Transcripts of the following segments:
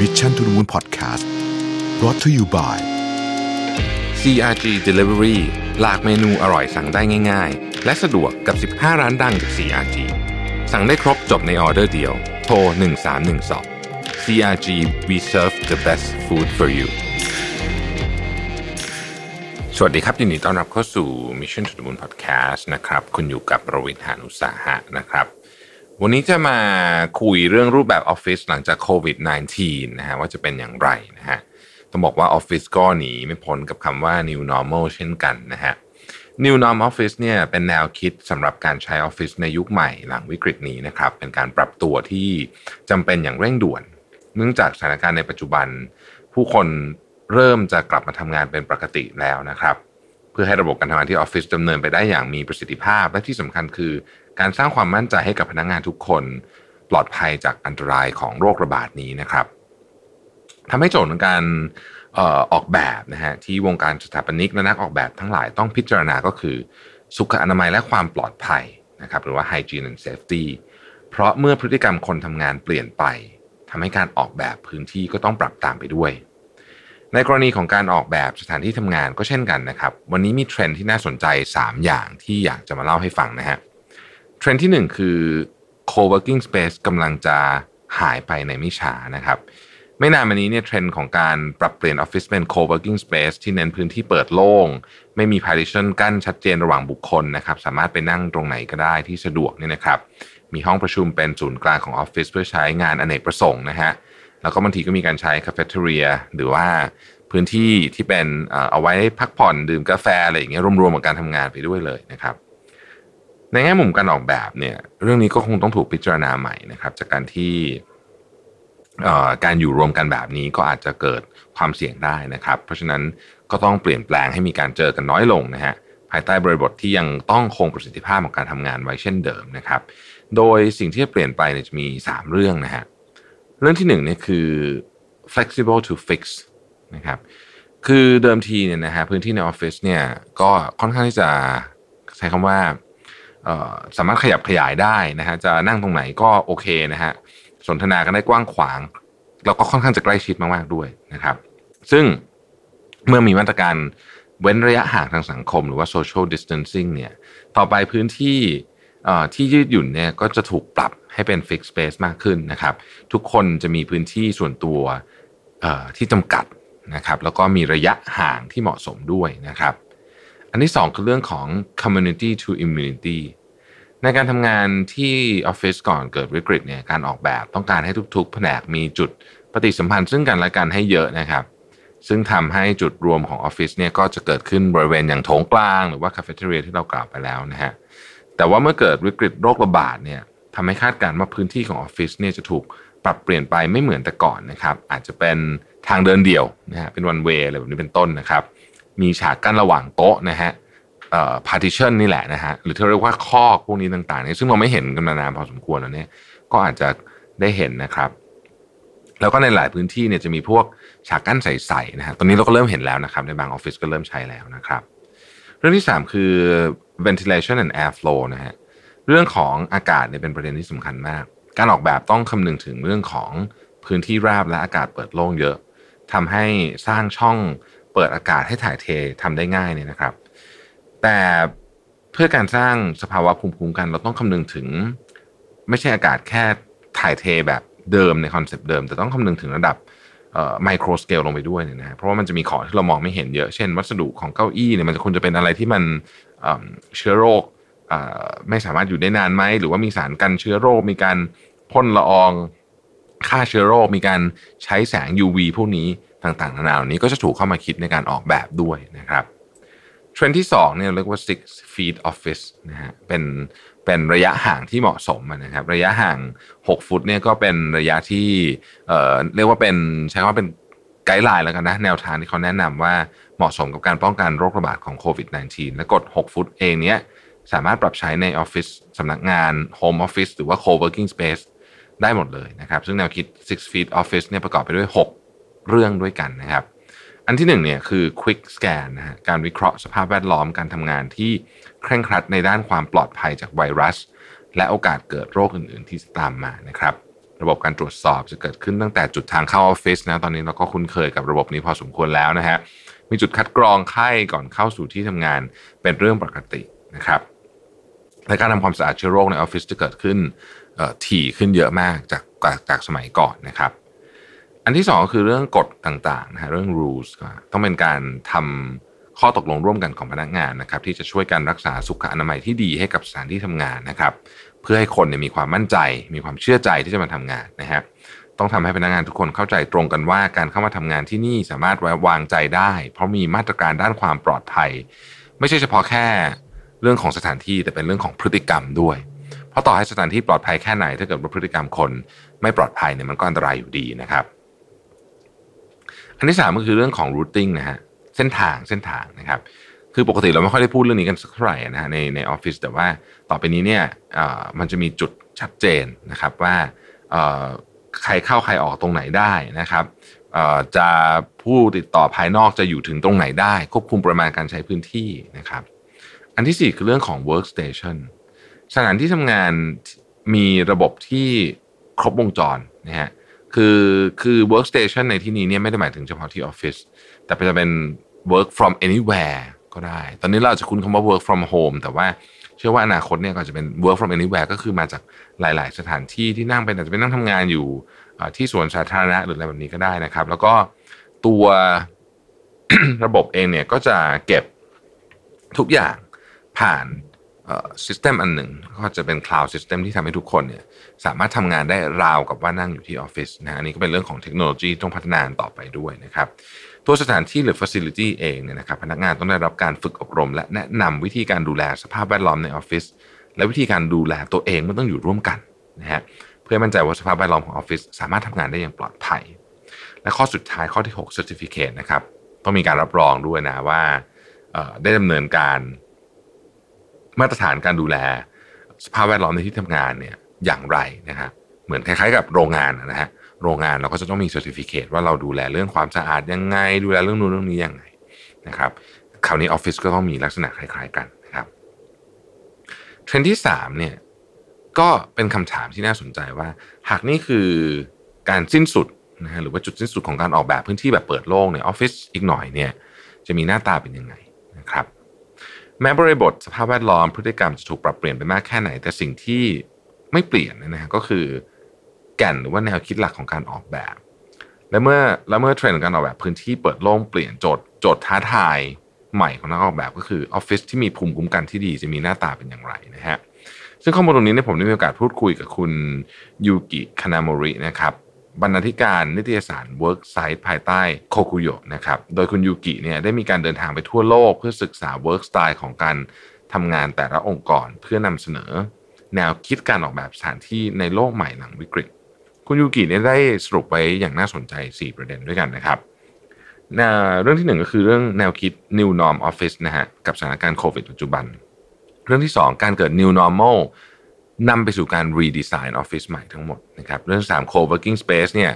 Mission to the Moon Podcast brought to you by CRG Delivery หลากเมนูอร่อยสั่งได้ง่าย ๆ และสะดวกกับ 15 ร้านดังจาก CRG สั่งได้ครบจบในออเดอร์เดียว โทร 1312 CRG we serve the best food for you สวัสดีครับ ยินดีต้อนรับเข้าสู่ Mission to the Moon Podcast นะครับ คุณอยู่กับประวิทยานุสาหะนะครับ วันนี้จะมาคุยเรื่องรูปแบบออฟฟิศหลังจากโควิด -19 นะฮะว่าจะเป็นอย่างไรนะฮะต้องบอกว่าออฟฟิศก็หนีไม่พ้นกับคำว่า new normal เช่นกันนะฮะ new normal office เนี่ยเป็นแนวคิดสำหรับการใช้ออฟฟิศในยุคใหม่หลังวิกฤตนี้นะครับ เป็นการปรับตัวที่จำเป็นอย่างเร่งด่วน เนื่องจากสถานการณ์ในปัจจุบัน ผู้คนเริ่มจะกลับมาทำงานเป็นปกติแล้วนะครับ เพื่อให้ระบบการทำงานที่ออฟฟิศดำเนินไปได้อย่างมีประสิทธิภาพ และที่สำคัญคือ การสร้างความมั่นใจให้กับพนักงงานทุกคนปลอดภัยจากอันตรายของโรคระบาดนี้นะครับทำให้โจทย์ของการออกแบบนะฮะที่วงการสถาปนิกและนักออกแบบทั้งหลายต้องพิจารณาก็คือ สุขอนามัยและความปลอดภัยนะครับหรือว่า hygiene and safety เพราะเมื่อพฤติกรรมคนทำงานเปลี่ยนไปทำให้การออกแบบพื้นที่ก็ต้องปรับตามไปด้วย ในกรณีของการออกแบบสถานที่ทำงานก็เช่นกันนะครับ วันนี้มีเทรนด์ที่น่าสนใจ 3 อย่างที่อยากจะมาเล่าให้ฟังนะฮะ ทรนด์ที่ 1 คือ co-working space กำลังจะหายไปในไม่ช้านะครับ ไม่นานมานี้เนี่ยเทรนด์ของการปรับเปลี่ยนออฟฟิศเป็น co-working space ที่เน้นพื้นที่เปิดโล่ง ไม่มี partition กั้นชัดเจนระหว่างบุคคลนะครับ สามารถไปนั่งตรงไหนก็ได้ที่สะดวกเนี่ยนะครับ มีห้องประชุมเป็นศูนย์กลางของออฟฟิศเพื่อใช้งานอเนกประสงค์นะฮะ แล้วก็บางทีก็มีการใช้คาเฟ่เทเรียหรือว่าพื้นที่ที่เป็นเอ่อเอาไว้พักผ่อนดื่มกาแฟอะไรอย่างเงี้ยรวมๆกับการทำงานไปด้วยเลยนะครับ ในแง่มุมการออกแบบเนี่ยเรื่องนี้ก็คงต้องถูกพิจารณาใหม่นะครับ จากการที่การอยู่รวมกันแบบนี้ก็อาจจะเกิดความเสี่ยงได้นะครับ เพราะฉะนั้นก็ต้องเปลี่ยนแปลงให้มีการเจอกันน้อยลงนะฮะภายใต้บริบทที่ยังต้องคงประสิทธิภาพของการทำงานไว้เช่นเดิมนะครับ โดยสิ่งที่จะเปลี่ยนไปจะมี 3 เรื่องนะฮะเรื่องที่1เนี่ยคือ flexible to fix นะครับคือเดิมทีเนี่ยนะฮะพื้นที่ในออฟฟิศเนี่ยก็ค่อนข้างที่จะใช้คำว่า สามารถขยับขยายได้นะฮะจะนั่งตรงไหนก็โอเคนะฮะสนทนากันได้กว้างขวางแล้วก็ค่อนข้างจะใกล้ชิดมากๆด้วยนะครับ ซึ่งเมื่อมีมาตรการเว้นระยะห่างทางสังคมหรือว่า social distancing เนี่ยต่อไปพื้นที่ที่ยืดหยุ่นเนี่ยก็จะถูกปรับให้เป็น fixed space มากขึ้นนะครับ ทุกคนจะมีพื้นที่ส่วนตัวที่จำกัดนะครับ แล้วก็มีระยะห่างที่เหมาะสมด้วยนะครับ อันที่สองคือเรื่องของ community to immunity ในการทำงานที่ออฟฟิศก่อนเกิดวิกฤตเนี่ยการออกแบบต้องการให้ทุกๆ แผนกมีจุดปฏิสัมพันธ์ซึ่งกันและกันให้เยอะนะครับ ซึ่งทำให้จุดรวมของออฟฟิศเนี่ยก็จะเกิดขึ้นบริเวณอย่างโถงกลางหรือว่าคาเฟ่เทเรียที่เรากล่าวไปแล้วนะฮะแต่ว่าเมื่อเกิดวิกฤตโรคระบาดเนี่ยทำให้คาดการณ์ว่าพื้นที่ของออฟฟิศเนี่ยจะถูกปรับเปลี่ยนไปไม่เหมือนแต่ก่อนนะครับ อาจจะเป็นทางเดินเดี่ยวนะฮะเป็นวันเวย์อะไรแบบนี้เป็นต้นนะครับ มีฉากกั้นระหว่างโต๊ะนะฮะเอ่อ partition นี่แหละนะฮะหรือที่เรียกว่าคอพวกนี้ต่างๆเนี่ยซึ่งเราไม่เห็นกันมานานพอสมควรแล้วเนี่ยก็อาจจะได้เห็นนะครับ แล้วก็ในหลายพื้นที่เนี่ยจะมีพวกฉากกั้นใสๆนะฮะตอนนี้เราก็เริ่มเห็นแล้วนะครับ ในบางออฟฟิศก็เริ่มใช้แล้วนะครับ เรื่องที่ 3 คือ ventilation and air flow นะฮะเรื่องของอากาศเนี่ยเป็นประเด็นที่สำคัญมาก การออกแบบต้องคำนึงถึงเรื่องของพื้นที่ราบและอากาศเปิดโล่งเยอะทำให้สร้างช่อง เปิดอากาศให้ถ่ายเททำได้ง่ายเนี่ยนะครับ แต่เพื่อการสร้างสภาวะภูมิคุ้มกัน เราต้องคำนึงถึง ไม่ใช่อากาศแค่ถ่ายเทแบบเดิมในคอนเซปต์เดิม แต่ต้องคำนึงถึงระดับไมโครสเกลลงไปด้วยเนี่ยนะเพราะว่ามันจะมีของที่เรามองไม่เห็นเยอะ เช่น วัสดุของเก้าอี้เนี่ยมันจะควรจะเป็นอะไรที่มันเเชื้อโรคไม่สามารถอยู่ได้นานไหมหรือว่ามีสารกันเชื้อโรค มีการพ่นละอองฆ่าเชื้อโรค มีการใช้แสง UV พวกนี้ ต่างๆนานาเหล่านี้ก็จะถูกเข้ามาคิดในการออกแบบด้วยนะครับเทรนด์ที่2เนี่ยเรียกว่า six feet office นะฮะเป็นเป็นระยะห่างที่เหมาะสมนะครับ ระยะห่าง 6 ฟุตเนี่ยก็เป็นระยะที่เอ่อเรียกว่าเป็นใช้คำว่าเป็น guideline แล้วกันนะแนวทางที่เขาแนะนำว่าเหมาะสมกับการป้องกันโรคระบาดของโควิด -19 และกฎ 6 ฟุตเองเนี้ยสามารถปรับใช้ในออฟฟิศสำนักงานโฮมออฟฟิศหรือว่า co-working space ได้หมดเลยนะครับ ซึ่งแนวคิด six feet office เนี่ยประกอบไปด้วย 6 เรื่องด้วยกันนะครับ อันที่หนึ่งเนี่ยคือ quick scan นะฮะการวิเคราะห์สภาพแวดล้อมการทำงานที่เคร่งครัดในด้านความปลอดภัยจากไวรัส และโอกาสเกิดโรคอื่น ๆ ที่ตามมานะครับระบบการตรวจสอบจะเกิดขึ้นตั้งแต่จุดทางเข้าออฟฟิศนะตอนนี้เราก็คุ้นเคยกับระบบนี้พอสมควรแล้วนะฮะมีจุดคัดกรองไข้ก่อนเข้าสู่ที่ทำงานเป็นเรื่องปกตินะครับและการทำความสะอาดเชื้อโรคในออฟฟิศจะเกิดขึ้นถี่ขึ้นเยอะมากจากจากสมัยก่อนนะครับ อันที่สองก็คือเรื่องกฎต่างๆนะฮะเรื่อง rules ต้องเป็นการทำข้อตกลงร่วมกันของพนักงานนะครับ ที่จะช่วยกันรักษาสุขอนามัยที่ดีให้กับสถานที่ทำงานนะครับ เพื่อให้คนเนี่ยมีความมั่นใจ มีความเชื่อใจที่จะมาทำงานนะฮะต้องทำให้พนักงานทุกคนเข้าใจตรงกันว่าการเข้ามาทำงานที่นี่สามารถไว้วางใจได้ เพราะมีมาตรการด้านความปลอดภัย ไม่ใช่เฉพาะแค่เรื่องของสถานที่แต่เป็นเรื่องของพฤติกรรมด้วย เพราะต่อให้สถานที่ปลอดภัยแค่ไหนถ้าเกิดว่าพฤติกรรมคนไม่ปลอดภัยเนี่ยมันก็อันตรายอยู่ดีนะครับ นที่สามก็คือเรื่องของ routing นะฮะเส้นทางเส้นทางนะครับ คือปกติเราไม่ค่อยได้พูดเรื่องนี้กันสักเท่าไหร่นะฮะในในออฟฟิศแต่ว่าต่อไปนี้เนี่ยมันจะมีจุดชัดเจนนะครับว่าใครเข้าใครออกตรงไหนได้นะครับจะผู้ติดต่อภายนอกจะอยู่ถึงตรงไหนได้ ควบคุมปริมาณการใช้พื้นที่นะครับ อันที่ 4 คือเรื่องของ workstation สถานที่ทำงานมีระบบที่ครบวงจรนะฮะ คือคือ workstation ในที่นี้เนี่ยไม่ได้หมายถึงเฉพาะที่ออฟฟิศแต่จะเป็น work from anywhere ก็ได้ ตอนนี้เราจะคุ้นคำว่า work from home แต่ว่าเชื่อว่าอนาคตเนี่ยก็จะเป็น work from anywhere ก็คือมาจากหลาย ๆ สถานที่ที่นั่งเป็นอาจจะเป็นนั่งทำงานอยู่ที่สวนสาธารณะหรืออะไรแบบนี้ก็ได้นะครับ แล้วก็ตัวระบบเองเนี่ยก็จะเก็บทุกอย่างผ่าน system อันหนึ่งก็จะเป็น cloud system ที่ทำให้ทุกคนเนี่ยสามารถทำงานได้ราวกับว่านั่งอยู่ที่ออฟฟิศนะอันนี้ก็เป็นเรื่องของเทคโนโลยีต้องพัฒนาต่อไปด้วยนะครับตัวสถานที่หรือ Facility เองเนี่ยนะครับพนักงานต้องได้รับการฝึกอบรม และแนะนำวิธีการดูแลสภาพแวดล้อมในออฟฟิศและวิธีการดูแลตัวเองมันต้องอยู่ร่วมกันนะฮะเพื่อมั่นใจว่าสภาพแวดล้อมของออฟฟิศสามารถทำงานได้อย่างปลอดภัย และข้อสุดท้ายข้อที่6 Certificate นะครับต้องมีการรับรองด้วยนะว่าได้ดำเนินการ มาตรฐานการดูแล สภาพแวดล้อมในที่ทำงานเนี่ยอย่างไรนะครับเหมือนคล้ายๆกับโรงงานนะฮะโรงงานเราก็จะต้องมี certificate ว่าเราดูแลเรื่องความสะอาดยังไง ดูแลเรื่องนู้นเรื่องนี้ยังไงนะครับคราวนี้ออฟฟิศก็ต้องมีลักษณะคล้าย ๆกันนะครับเทรนด์ที่3เนี่ยก็เป็นคำถามที่น่าสนใจว่า หากนี่คือการสิ้นสุดนะฮะหรือว่าจุดสิ้นสุดของการออกแบบพื้นที่แบบเปิดโล่งเนี่ยออฟฟิศอีกหน่อยเนี่ยจะมีหน้าตาเป็นยังไงนะครับ แม้บริบทสภาพแวดล้อมพฤติกรรมจะถูกปรับเปลี่ยนไปมากแค่ไหน แต่สิ่งที่ไม่เปลี่ยนนะฮะก็คือแก่นหรือว่าแนวคิดหลักของการออกแบบ และเมื่อและเมื่อเทรนด์การออกแบบพื้นที่เปิดโล่งเปลี่ยนโจทย์โจทย์ท้าทายใหม่ของนักออกแบบก็คือออฟฟิศที่มีภูมิคุ้มกันที่ดีจะมีหน้าตาเป็นอย่างไรนะฮะซึ่งข้อมูลตรงนี้เนี่ยผมได้มีโอกาสพูดคุยกับคุณยูกิคานามรินะครับ บรรณาธิการนิตยสาร Work Site ภายใต้โคคุโยนะครับ โดยคุณยูกิเนี่ยได้มีการเดินทางไปทั่วโลก เพื่อศึกษา Work Style ของการทำงานแต่ละองค์กรเพื่อนำเสนอ แนวคิดการออกแบบสถานที่ในโลกใหม่หลังวิกฤต คุณยูกิเนี่ยได้สรุปไว้อย่างน่าสนใจ 4 ประเด็นด้วยกันนะครับเรื่องที่หนึ่งก็คือเรื่องแนวคิด New Norm Office นะฮะกับสถานการณ์โควิดปัจจุบัน เรื่องที่ 2 การเกิด New Normal นำไปสู่การรีดีไซน์ออฟฟิศใหม่ทั้งหมดนะครับเรื่อง3 co-working space เนี่ย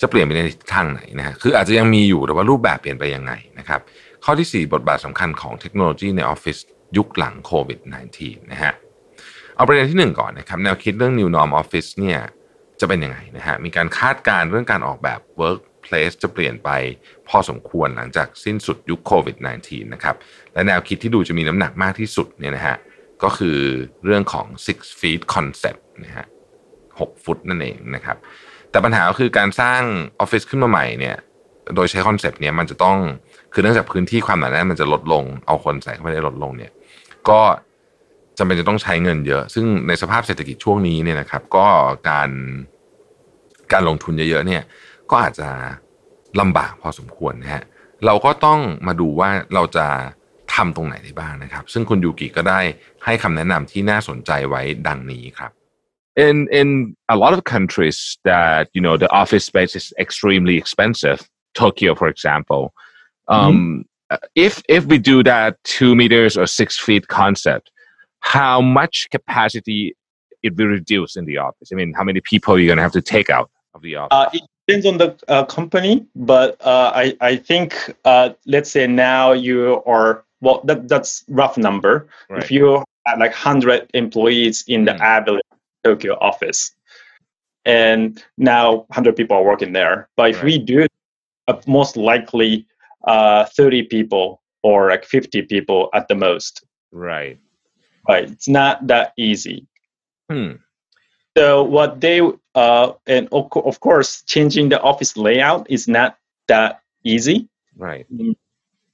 จะเปลี่ยนไปในทางไหนนะฮะคืออาจจะยังมีอยู่แต่ว่ารูปแบบเปลี่ยนไปยังไงนะครับข้อที่ 4 บทบาทสำคัญของเทคโนโลยีในออฟฟิศยุคหลังโควิด -19 นะฮะเอาประเด็นที่ 1 ก่อนนะครับแนวคิดเรื่อง New Norm Office เนี่ยจะเป็นยังไงนะฮะมีการคาดการณ์เรื่องการออกแบบ Workplace จะเปลี่ยนไปพอสมควรหลังจากสิ้นสุดยุคโควิด -19 นะครับและแนวคิดที่ดูจะมีน้ำหนักมากที่สุดเนี่ยนะฮะ ก็คือเรื่องของ six feet concept นะฮะหกฟุตนั่นเองนะครับ แต่ปัญหาก็คือการสร้างออฟฟิศขึ้นมาใหม่เนี่ย โดยใช้คอนเซปต์เนี้ยมันจะต้อง คือเนื่องจากพื้นที่ความหนาแน่นมันจะลดลง เอาคนใส่เข้าไปได้ลดลงเนี่ย ก็จำเป็นจะต้องใช้เงินเยอะ ซึ่งในสภาพเศรษฐกิจช่วงนี้เนี่ยนะครับ ก็การการลงทุนเยอะๆเนี่ย ก็อาจจะลำบากพอสมควรนะฮะ เราก็ต้องมาดูว่าเราจะ ทำตรงไหนได้บ้างนะครับ ซึ่งคุณยูกิก็ได้ให้คำแนะนำที่น่าสนใจไว้ดังนี้ครับ In in a lot of countries that you know the office space is extremely expensive, Tokyo, for example. Um, mm-hmm. If if we do that two meters or six feet concept, how much capacity it will reduce in the office? I mean, how many people are you going to have to take out of the office? Uh, it depends on the uh, company, but uh, I I think uh, let's say now you are well that that's rough number right. if you have like 100 employees in the mm. Abilene Tokyo office and now 100 people are working there. But if we do, uh, most likely uh, 30 people or like 50 people at the most. Right. Right. It's not that easy. Hmm. So what they uh, and of, of course changing the office layout is not that easy. Right.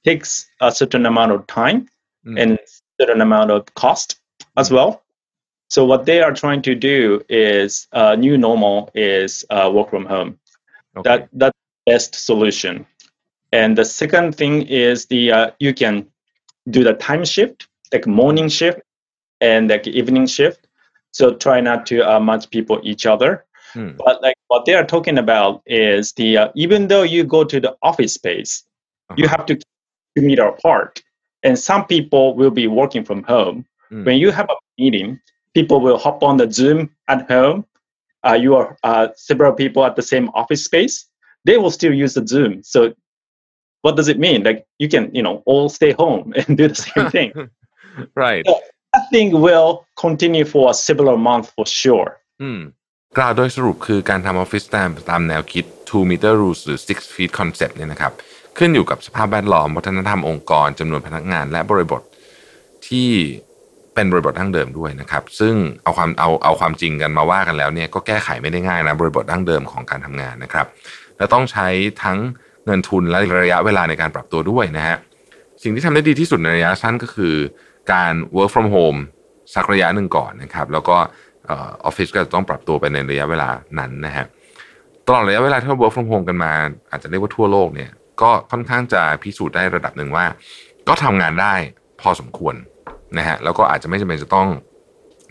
Takes a certain amount of time Mm. and certain amount of cost as well. So what they are trying to do is uh, new normal is uh, work from home. Okay. That that's the best solution. And the second thing is the uh, you can do the time shift, like morning shift and like evening shift. So try not to uh, match people each other. Hmm. But like what they are talking about is the uh, even though you go to the office space, you Uh-huh. have to two meter apart. And some people will be working from home. Mm. When you have a meeting, people will hop on the Zoom at home. Uh, you are uh, several people at the same office space. They will still use the Zoom. So, what does it mean? Like you can, you know, all stay home and do the same thing. right. that thing will continue for several months for sure. อืมกล่าวโดยสรุปคือการทำออฟฟิศตามตามแนวคิด two meter rules หรือ six feet concept เนี่ยนะครับ ขึ้นอยู่กับสภาพแวดล้อมวัฒนธรรมองค์กรจำนวนพนักงาน และบริบทที่เป็นบริบทดั้งเดิมด้วยนะครับ ซึ่งเอาความเอาเอาความจริงกันมาว่ากันแล้วเนี่ยก็แก้ไขไม่ได้ง่ายนะบริบทดั้งเดิมของการทำงานนะครับ และต้องใช้ทั้งเงินทุนและระยะเวลาในการปรับตัวด้วยนะฮะสิ่งที่ทำได้ดีที่สุดในระยะสั้นก็คือการ work from home สักระยะหนึ่งก่อนนะครับ แล้วก็ออฟฟิศก็จะต้องปรับตัวไปในระยะเวลานั้นนะฮะตลอดระยะเวลาที่เรา work from home กันมา อาจจะเรียกว่าทั่วโลกเนี่ย ก็ค่อนข้างจะพิสูจน์ได้ระดับหนึ่งว่า ก็ทำงานได้พอสมควรนะฮะแล้วก็อาจจะไม่จำเป็นจะต้อง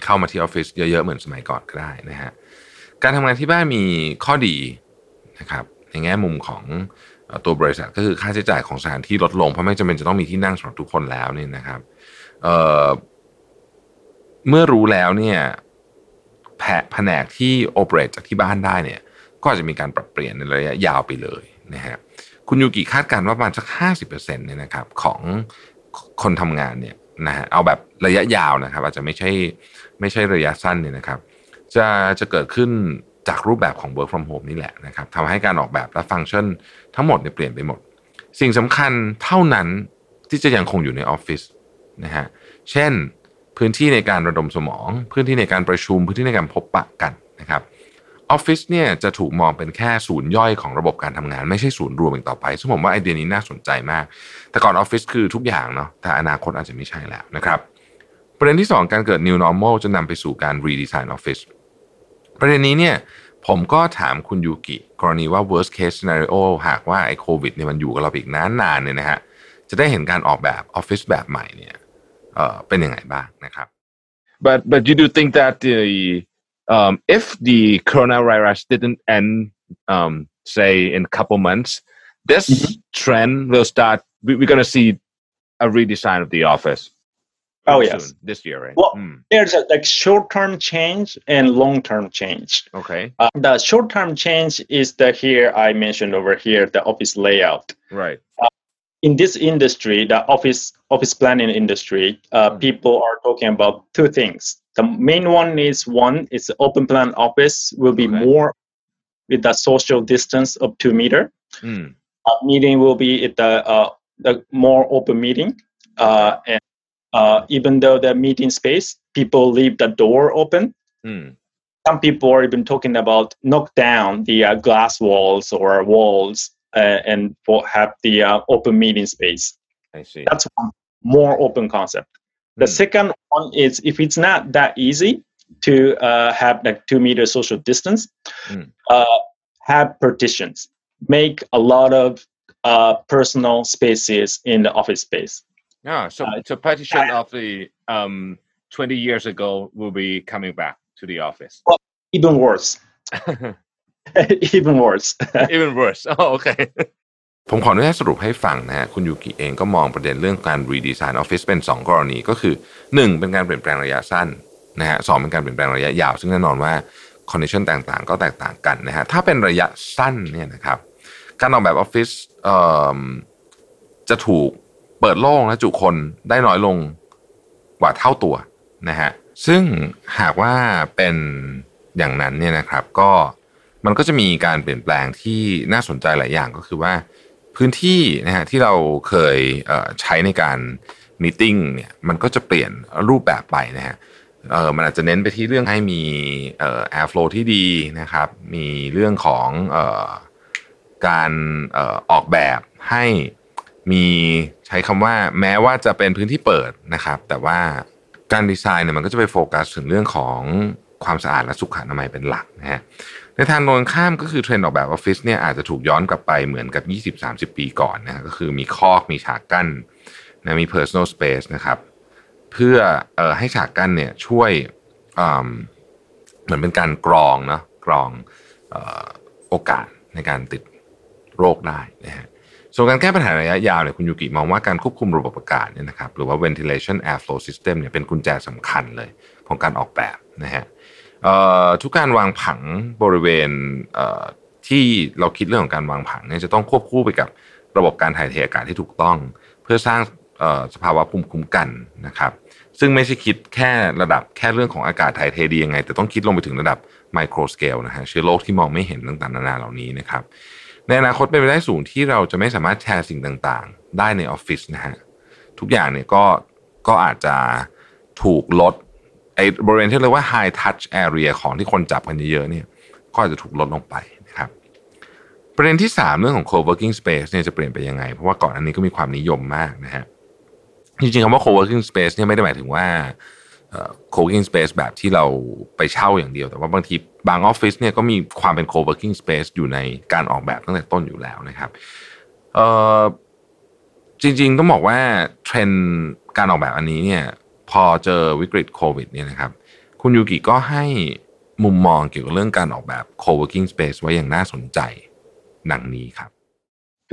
เข้ามาที่ออฟฟิศเยอะๆเหมือนสมัยก่อนก็ได้นะฮะการทำงานที่บ้านมีข้อดีนะครับในแง่มุมของตัวบริษัทก็คือค่าใช้จ่ายของสถานที่ลดลงเพราะไม่จำเป็นจะต้องมีที่นั่งสำหรับทุกคนแล้วเนี่ยนะครับเเมื่อรู้แล้วเนี่ยแผแผนกที่โอเปเรตจากที่บ้านได้เนี่ยก็อาจจะมีการปรับเปลี่ยนในระยะยาวไปเลยนะฮะ คุณยูกิคาดการณ์ว่าประมาณสักห้าสิบเปอร์เซ็นต์เนี่ยนะครับของคนทำงานเนี่ยนะฮะเอาแบบระยะยาวนะครับ อาจจะไม่ใช่ไม่ใช่ระยะสั้นเนี่ยนะครับ จะจะเกิดขึ้นจากรูปแบบของ work from home นี่แหละนะครับทำให้การออกแบบและฟังก์ชันทั้งหมดเนี่ยเปลี่ยนไปหมด สิ่งสำคัญเท่านั้นที่จะยังคงอยู่ในออฟฟิศนะฮะเช่นพื้นที่ในการระดมสมอง พื้นที่ในการประชุม พื้นที่ในการพบปะกันนะครับ ออฟฟิศเนี่ยจะถูกมองเป็นแค่ศูนย์ย่อยของระบบการทำงาน ไม่ใช่ศูนย์รวมอีกต่อไป ซึ่งผมว่าไอเดียนี้น่าสนใจมาก แต่ก่อนออฟฟิศคือทุกอย่างเนาะแต่อนาคตอาจจะไม่ใช่แล้วนะครับ ประเด็นที่สองการเกิด new normal จะนำไปสู่การ redesign office ประเด็นนี้เนี่ยผมก็ถามคุณยูกิกรณีว่า worst case scenario หากว่าไอ้โควิดเนี่ยมันอยู่กับเราอีกนานๆเนี่ยนะฮะจะได้เห็นการออกแบบออฟฟิศแบบใหม่เนี่ยเอ่อเป็นยังไงบ้างนะครับ But but you do think that the um, if the coronavirus didn't end, um, say in a couple months, this trend will start. We, we're going to see a redesign of the office. Oh, soon, yes. this year, right? Well- Hmm, There's a like short-term change and long-term change. okay, Uh, the short-term change is the here I mentioned over here the office layout. right. In this industry, the office office planning industry, uh, Mm. people are talking about two things. The main one is one is the open plan office will be Okay. more with the social distance of two meter. Uh, meeting will be at the uh, the more open meeting, uh, and uh, even though the meeting space, people leave the door open. hmm, Some people are even talking about knock down the uh, glass walls or walls and for have the uh, open meeting space I see. that's one more open concept. The Hmm. second one is if it's not that easy to uh, have like two meter social distance, uh, have partitions. Make a lot of uh, personal spaces in the office space. Yeah, so Uh, so partition of the um 20 years ago will be coming back to the office. Well, Even worse. Even worse. Even worse. Oh, okay. ผมขออนุญาตสรุปให้ฟังนะฮะคุณยูกิเองก็มองประเด็นเรื่องการรีดีไซน์ออฟฟิศเป็น 2 กรณีก็คือ 1 เป็นการเปลี่ยนแปลงระยะสั้นนะฮะสองเป็นการเปลี่ยนแปลงระยะยาว ซึ่งแน่นอนว่า condition ต่างๆ ก็แตกต่างกันนะฮะถ้าเป็นระยะสั้นเนี่ยนะครับการออกแบบออฟฟิศเอ่อจะถูกเปิดโล่งและจุคนได้น้อยลงกว่าเท่าตัวนะฮะซึ่งหากว่าเป็นอย่างนั้นเนี่ยนะครับก็ มันก็จะมีการเปลี่ยนแปลงที่น่าสนใจหลายอย่างก็คือว่าพื้นที่นะฮะที่เราเคยใช้ในการ meeting เนี่ยมันก็จะเปลี่ยนรูปแบบไปนะฮะเออมันอาจจะเน้นไปที่เรื่องให้มีเอ่อ air flow ที่ดีนะครับ มีเรื่องของเอ่อการเอ่อออกแบบให้มีใช้คำว่าแม้ว่าจะเป็นพื้นที่เปิดนะครับ แต่ว่าการดีไซน์เนี่ยมันก็จะไปโฟกัสถึงเรื่องของความสะอาดและสุขอนามัยเป็นหลักนะฮะ ในทางตรงข้ามก็คือเทรนด์ออกแบบออฟฟิศเนี่ยอาจจะถูกย้อนกลับไปเหมือนกับ 20-30 ปีก่อนนะก็คือมีคอกมีฉากกั้นนะมี personal space นะครับ เพื่อออให้ฉากกั้นเนี่ยช่วยเหมือนเป็นการกรองเนาะกรองโอกาสในการติดโรคได้นะฮะส่วนการแก้ปัญหาระยะยาวเนี่ยคุณยูกิมองว่าการควบคุมระบบอากาศเนี่ยนะครับหรือว่า ventilation airflow system เนี่ยเป็นกุญแจสำคัญเลยของการออกแบบนะฮะ ทุกการวางผังบริเวณที่เราคิดเรื่องของการวางผังเนี่ยจะต้องควบคู่ไปกับระบบการถ่ายเทอากาศที่ถูกต้อง เพื่อสร้างสภาวะภูมิคุ้มกันนะครับซึ่งไม่ใช่คิดแค่ระดับแค่เรื่องของอากาศถ่ายเทดียังไง แต่ต้องคิดลงไปถึงระดับ micro scale นะฮะเชื้อโรคที่มองไม่เห็นต่างๆนานาเหล่านี้นะครับในอนาคตเป็นไปได้สูงที่เราจะไม่สามารถแชร์สิ่งต่างๆ ได้ในออฟฟิศนะฮะทุกอย่างเนี่ยก็ก็อาจจะถูกลด บริเวณที่เรียกว่า high touch area ของที่คนจับกันเยอะๆเนี่ยก็อาจจะถูกลดลงไปนะครับประเด็นที่ 3 เรื่องของ co-working space เนี่ยจะเปลี่ยนไปยังไง เพราะว่าก่อนอันนี้ก็มีความนิยมมากนะฮะจริงๆคำว่า co-working space เนี่ยไม่ได้หมายถึงว่า co-working space แบบที่เราไปเช่าอย่างเดียว แต่ว่าบางทีบางออฟฟิศเนี่ยก็มีความเป็น co-working space อยู่ในการออกแบบตั้งแต่ต้นอยู่แล้วนะครับจริงๆต้องบอกว่าเทรนด์การออกแบบอันนี้เนี่ย พอเจอวิกฤตโควิดเนี่ยนะครับ คุณยูกิก็ให้มุมมองเกี่ยวกับเรื่องการออกแบบ co-working space ไว้อย่างน่าสนใจดังนี้ครับ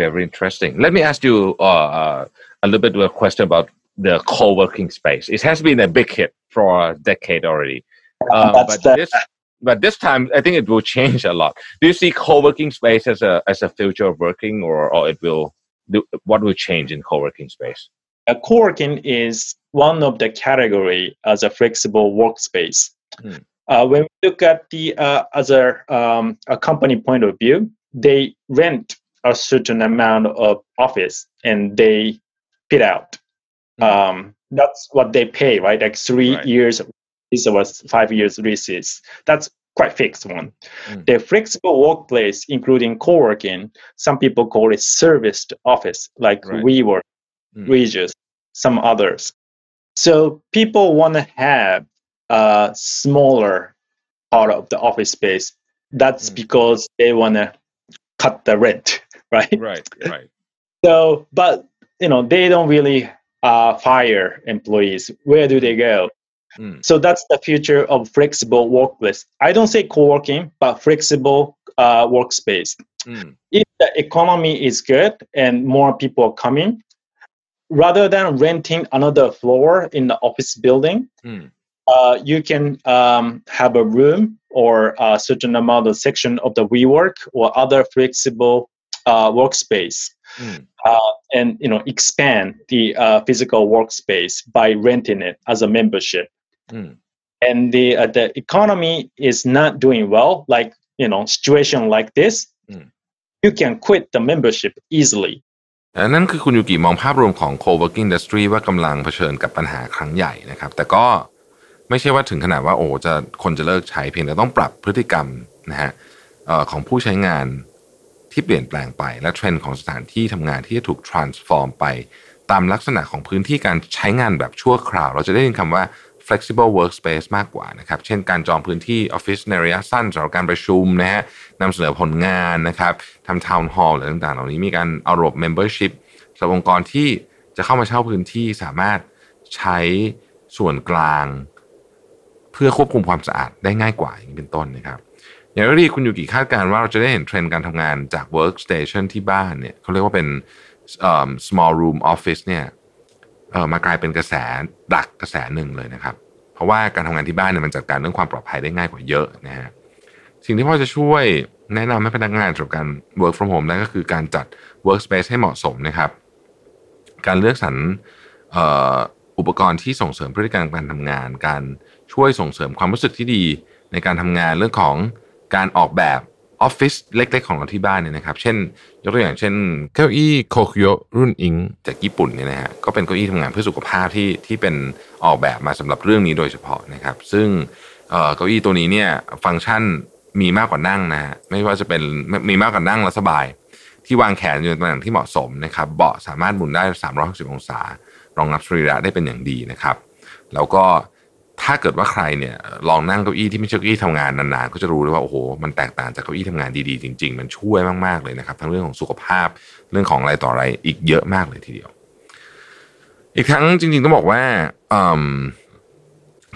Very interesting. Let me ask you uh, uh, a little bit of a question about the co-working space. It has been a big hit for a decade already. Um, but the, this but this time I think it will change a lot. Do you see co-working space as a as a future of working or, or it will do what will change in co-working space? A co-working is one of the category as a flexible workspace. Hmm. Uh, when we look at the uh, other um, a company point of view, they rent a certain amount of office and they fit out. Hmm. Um, that's what they pay, right? Like three right. years this was five years leases. That's quite fixed one. Mm. The flexible workplace, including co-working, some people call it serviced office, like right. WeWork, mm. Regis, some others. So people want to have a smaller part of the office space. That's mm. because they want to cut the rent, right? Right, right. So, but you know, they don't really uh, fire employees. Where do they go? Mm. So that's the future of flexible workplace. I don't say co-working, but flexible uh, workspace. Mm. If the economy is good and more people are coming, rather than renting another floor in the office building, mm. uh, you can um, have a room or a certain amount of section of the WeWork or other flexible uh, workspace. Mm. Uh, and you know expand the uh, physical workspace by renting it as a membership mm. and the uh, the economy is not doing well like you know situation like this mm. you can quit the membership easily นั่นคือคุณยูกิมองภาพรวมของ co-working industry ว่ากำลังเผชิญกับปัญหาครั้งใหญ่นะครับ แต่ก็ไม่ใช่ว่าถึงขนาดว่าโอ้จะคนจะเลิกใช้เพียงแต่ต้องปรับพฤติกรรมนะฮะของผู้ใช้งานที่เปลี่ยนแปลงไป และเทรนด์ของสถานที่ทำงานที่จะถูก transform ไป ตามลักษณะของพื้นที่การใช้งานแบบชั่วคราว เราจะได้ยินคำว่า flexible workspace มากกว่านะครับ เช่นการจองพื้นที่ออฟฟิศในระยะสั้นสำหรับการประชุมนะฮะนำเสนอผลงานนะครับทำทาวน์ฮอลล์อะไรต่างๆ เหล่านี้มีการเอาระบบ membership สำหรับองค์กรที่จะเข้ามาเช่าพื้นที่สามารถใช้ส่วนกลาง เพื่อควบคุมความสะอาดได้ง่ายกว่าอย่างนี้เป็นต้นนะครับอย่างไรก็ดีคุณอยู่กี่คาดการว่าเราจะได้เห็นเทรนด์การทำงานจาก workstation ที่บ้านเนี่ยเขาเรียกว่าเป็น small room office เนี่ย เออมากลายเป็นกระแสดักกระแสหนึ่งเลยนะครับ เพราะว่าการทำงานที่บ้านเนี่ยมันจัดการเรื่องความปลอดภัยได้ง่ายกว่าเยอะนะฮะสิ่งที่พ่อจะช่วยแนะนำให้พนักงานสำหรับการ work from home ได้ก็คือการจัด workspace ให้เหมาะสมนะครับ การเลือกสรรอุปกรณ์ที่ส่งเสริมพฤติกรรมการทำงาน การช่วยส่งเสริมความรู้สึกที่ดีในการทำงานเรื่องของการออกแบบ ออฟฟิศเล็กๆ ของเราที่บ้านเนี่ยนะครับ เช่น ยกตัวอย่างเช่น เก้าอี้โคคิโยรุ่นอิงจากญี่ปุ่นเนี่ยนะฮะก็เป็นเก้าอี้ทำงานเพื่อสุขภาพที่ที่เป็นออกแบบมาสำหรับเรื่องนี้โดยเฉพาะนะครับ ซึ่งเก้าอี้ตัวนี้เนี่ยฟังก์ชันมีมากกว่านั่งนะฮะไม่ว่าจะเป็นมีมากกว่านั่งแล้วสบาย ที่วางแขนอยู่ในตำแหน่งที่เหมาะสมนะครับเบาะสามารถหมุนได้ 360 องศารองรับสรีระได้เป็นอย่างดีนะครับ แล้วก็ ถ้าเกิดว่าใครเนี่ยลองนั่งเก้าอี้ที่ไม่ใช่เก้าอี้ทำงานนานๆ ก็จะรู้เลยว่าโอ้โหมันแตกต่างจากเก้าอี้ทำงานดีๆ จริง ๆ มันช่วยมากๆเลยนะครับทั้งเรื่องของสุขภาพเรื่องของอะไรต่ออะไรอีกเยอะมากเลยทีเดียว อีกทั้งจริงๆต้องบอกว่า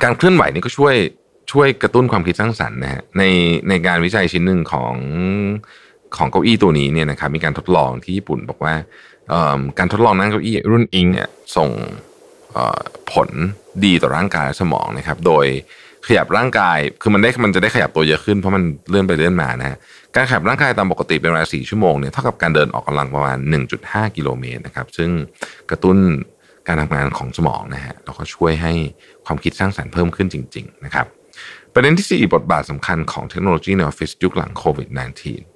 การเคลื่อนไหวนี่ก็ช่วยช่วยกระตุ้นความคิดสร้างสรรค์นะฮะในในการวิจัยชิ้นหนึ่งของของเก้าอี้ตัวนี้เนี่ยนะครับมีการทดลองที่ญี่ปุ่นบอกว่าการทดลองนั่งเก้าอี้รุ่นอิงเนี่ยส่งผล ดีต่อร่างกายและสมองนะครับ โดยขยับร่างกาย คือมันได้มันจะได้ขยับตัวเยอะขึ้นเพราะมันเลื่อนไปเลื่อนมานะฮะ การขยับร่างกายตามปกติเป็นเวลา4ชั่วโมงเนี่ยเท่ากับการเดินออกกำลังประมาณ 1.5 กิโลเมตรนะครับ ซึ่งกระตุ้นการทำงานของสมองนะฮะ แล้วก็ช่วยให้ความคิดสร้างสรรค์เพิ่มขึ้นจริง ๆ นะครับ ประเด็นที่ 4 บทบาทสำคัญของเทคโนโลยีในออฟฟิศยุคหลังโควิด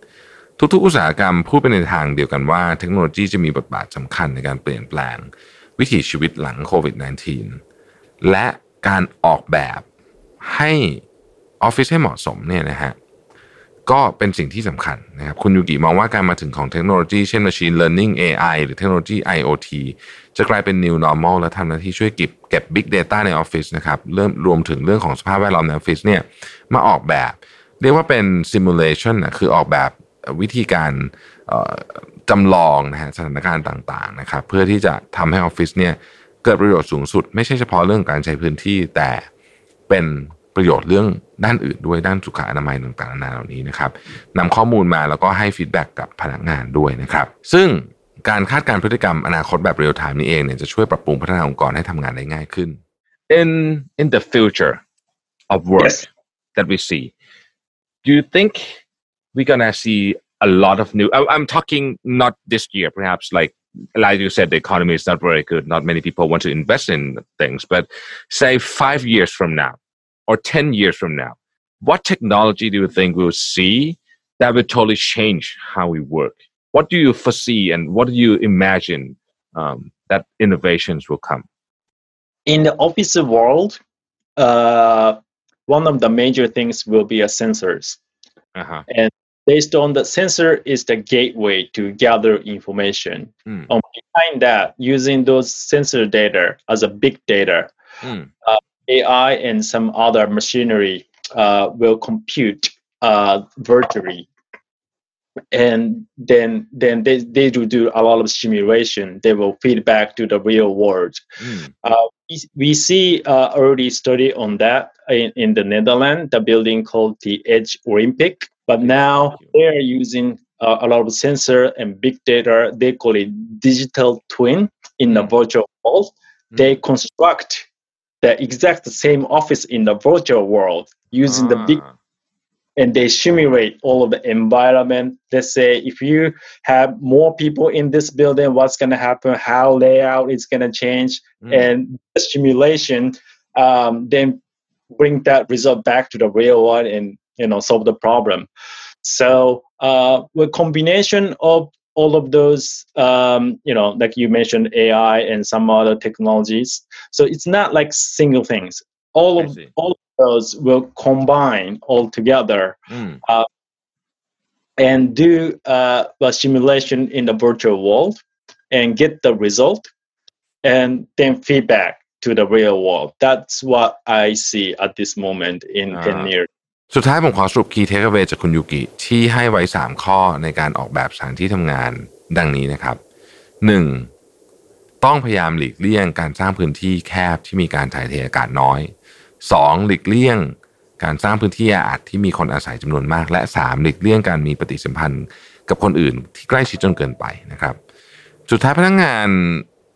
-19 ทุกๆ อุตสาหกรรมพูดไปในทางเดียวกันว่าเทคโนโลยีจะมีบทบาทสำคัญในการเปลี่ยนแปลง วิถีชีวิตหลังโควิด -19 และการออกแบบให้ออฟฟิศให้เหมาะสมเนี่ยนะฮะก็เป็นสิ่งที่สำคัญนะครับคุณยูกิมองว่าการมาถึงของเทคโนโลยีเช่น Machine Learning AI หรือเทคโนโลยี IoT จะกลายเป็น New Normal และทำหน้าที่ช่วยเก็บเก็บ Big Data ในออฟฟิศนะครับเริ่มรวมถึงเรื่องของสภาพแวดล้อมในออฟฟิศเนี่ยมาออกแบบ เรียกว่าเป็น simulation นะคือออกแบบวิธีการจำลองนะฮะสถานการณ์ต่างๆนะครับเพื่อที่จะทำให้ออฟฟิศเนี่ย เกิดประโยชน์สูงสุด ไม่ใช่เฉพาะเรื่องการใช้พื้นที่ แต่เป็นประโยชน์เรื่องด้านอื่นด้วยด้านสุขอนามัยต่างๆนานาเหล่านี้นะครับนำข้อมูลมาแล้วก็ให้ feedback กับพนักงานด้วยนะครับ ซึ่งการคาดการณ์พฤติกรรมอนาคตแบบเรียลไทม์นี้เองเนี่ยจะช่วยปรับปรุงพัฒนาองค์กรให้ทำงานได้ง่ายขึ้น in in the future of work Yes. that we see do you think we're gonna see a lot of new I- i'm talking not this year perhaps like like you said the economy is not very good. Not many people want to invest in things. But say five years from now or 10 years from now what technology do you think we'll see that will totally change how we work? What do you foresee and what do you imagine um, that innovations will come? In the office world, uh, one of the major things will be a sensors. uh-huh Based on the sensor is the gateway to gather information. Mm. Behind that, using those sensor data as a big data, Mm. AI and some other machinery uh, will compute uh, virtually. And then then they, they do do a lot of simulation. They will feed back to the real world. Mm. we, we see uh, early study on that in, in the Netherlands, the building called the Edge Olympic. But now they're using uh, a lot of sensor and big data. They call it digital twin in the Mm. virtual world. They construct the exact same office in the virtual world using the big Ah. and they simulate all of the environment. Let's say if you have more people in this building, what's going to happen, how layout is going to change, Mm. and the simulation um, then bring that result back to the real world and you know solve the problem. So uh, with combination of all of those, um, you know, like you mentioned, AI and some other technologies. So it's not like single things. All of all of those will combine all together Mm. and do uh, a simulation in the virtual world and get the result and then feedback to the real world. That's what I see at this moment in Ah. 10 years. สุดท้ายผมขอสรุป Key Takeaway จากคุณยูกิที่ให้ไว้ 3 ข้อในการออกแบบสถานที่ทำงานดังนี้นะครับ 1. ต้องพยายามหลีกเลี่ยงการสร้างพื้นที่แคบที่มีการถ่ายเทอากาศน้อย 2. หลีกเลี่ยงการสร้างพื้นที่แออัดที่มีคนอาศัยจำนวนมาก และ 3. หลีกเลี่ยงการมีปฏิสัมพันธ์กับคนอื่นที่ใกล้ชิดจนเกินไปนะครับ สุดท้ายพนักงาน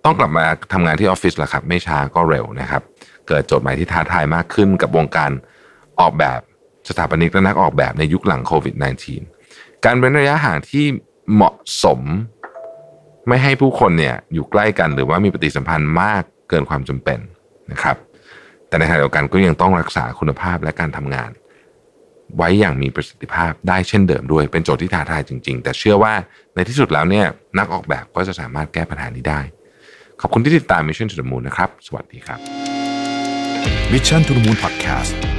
ต้องกลับมาทำงานที่ออฟฟิศแหละครับ ไม่ช้าก็เร็วนะครับ เกิดโจทย์ใหม่ที่ท้าทายมากขึ้นกับวงการออกแบบ สถาปนิกและนักออกแบบในยุคหลังโควิด -19 การเว้นระยะห่างที่เหมาะสม ไม่ให้ผู้คนเนี่ยอยู่ใกล้กันหรือว่ามีปฏิสัมพันธ์มากเกินความจำเป็นนะครับ แต่ในขณะเดียวกันก็ยังต้องรักษาคุณภาพและการทำงาน ไว้อย่างมีประสิทธิภาพได้เช่นเดิมด้วยเป็นโจทย์ที่ท้าทายจริง ๆ แต่เชื่อว่าในที่สุดแล้วเนี่ยนักออกแบบก็จะสามารถแก้ปัญหานี้ได้ ขอบคุณที่ติดตาม Mission to the Moon นะครับ สวัสดีครับ Mission to the Moon Podcast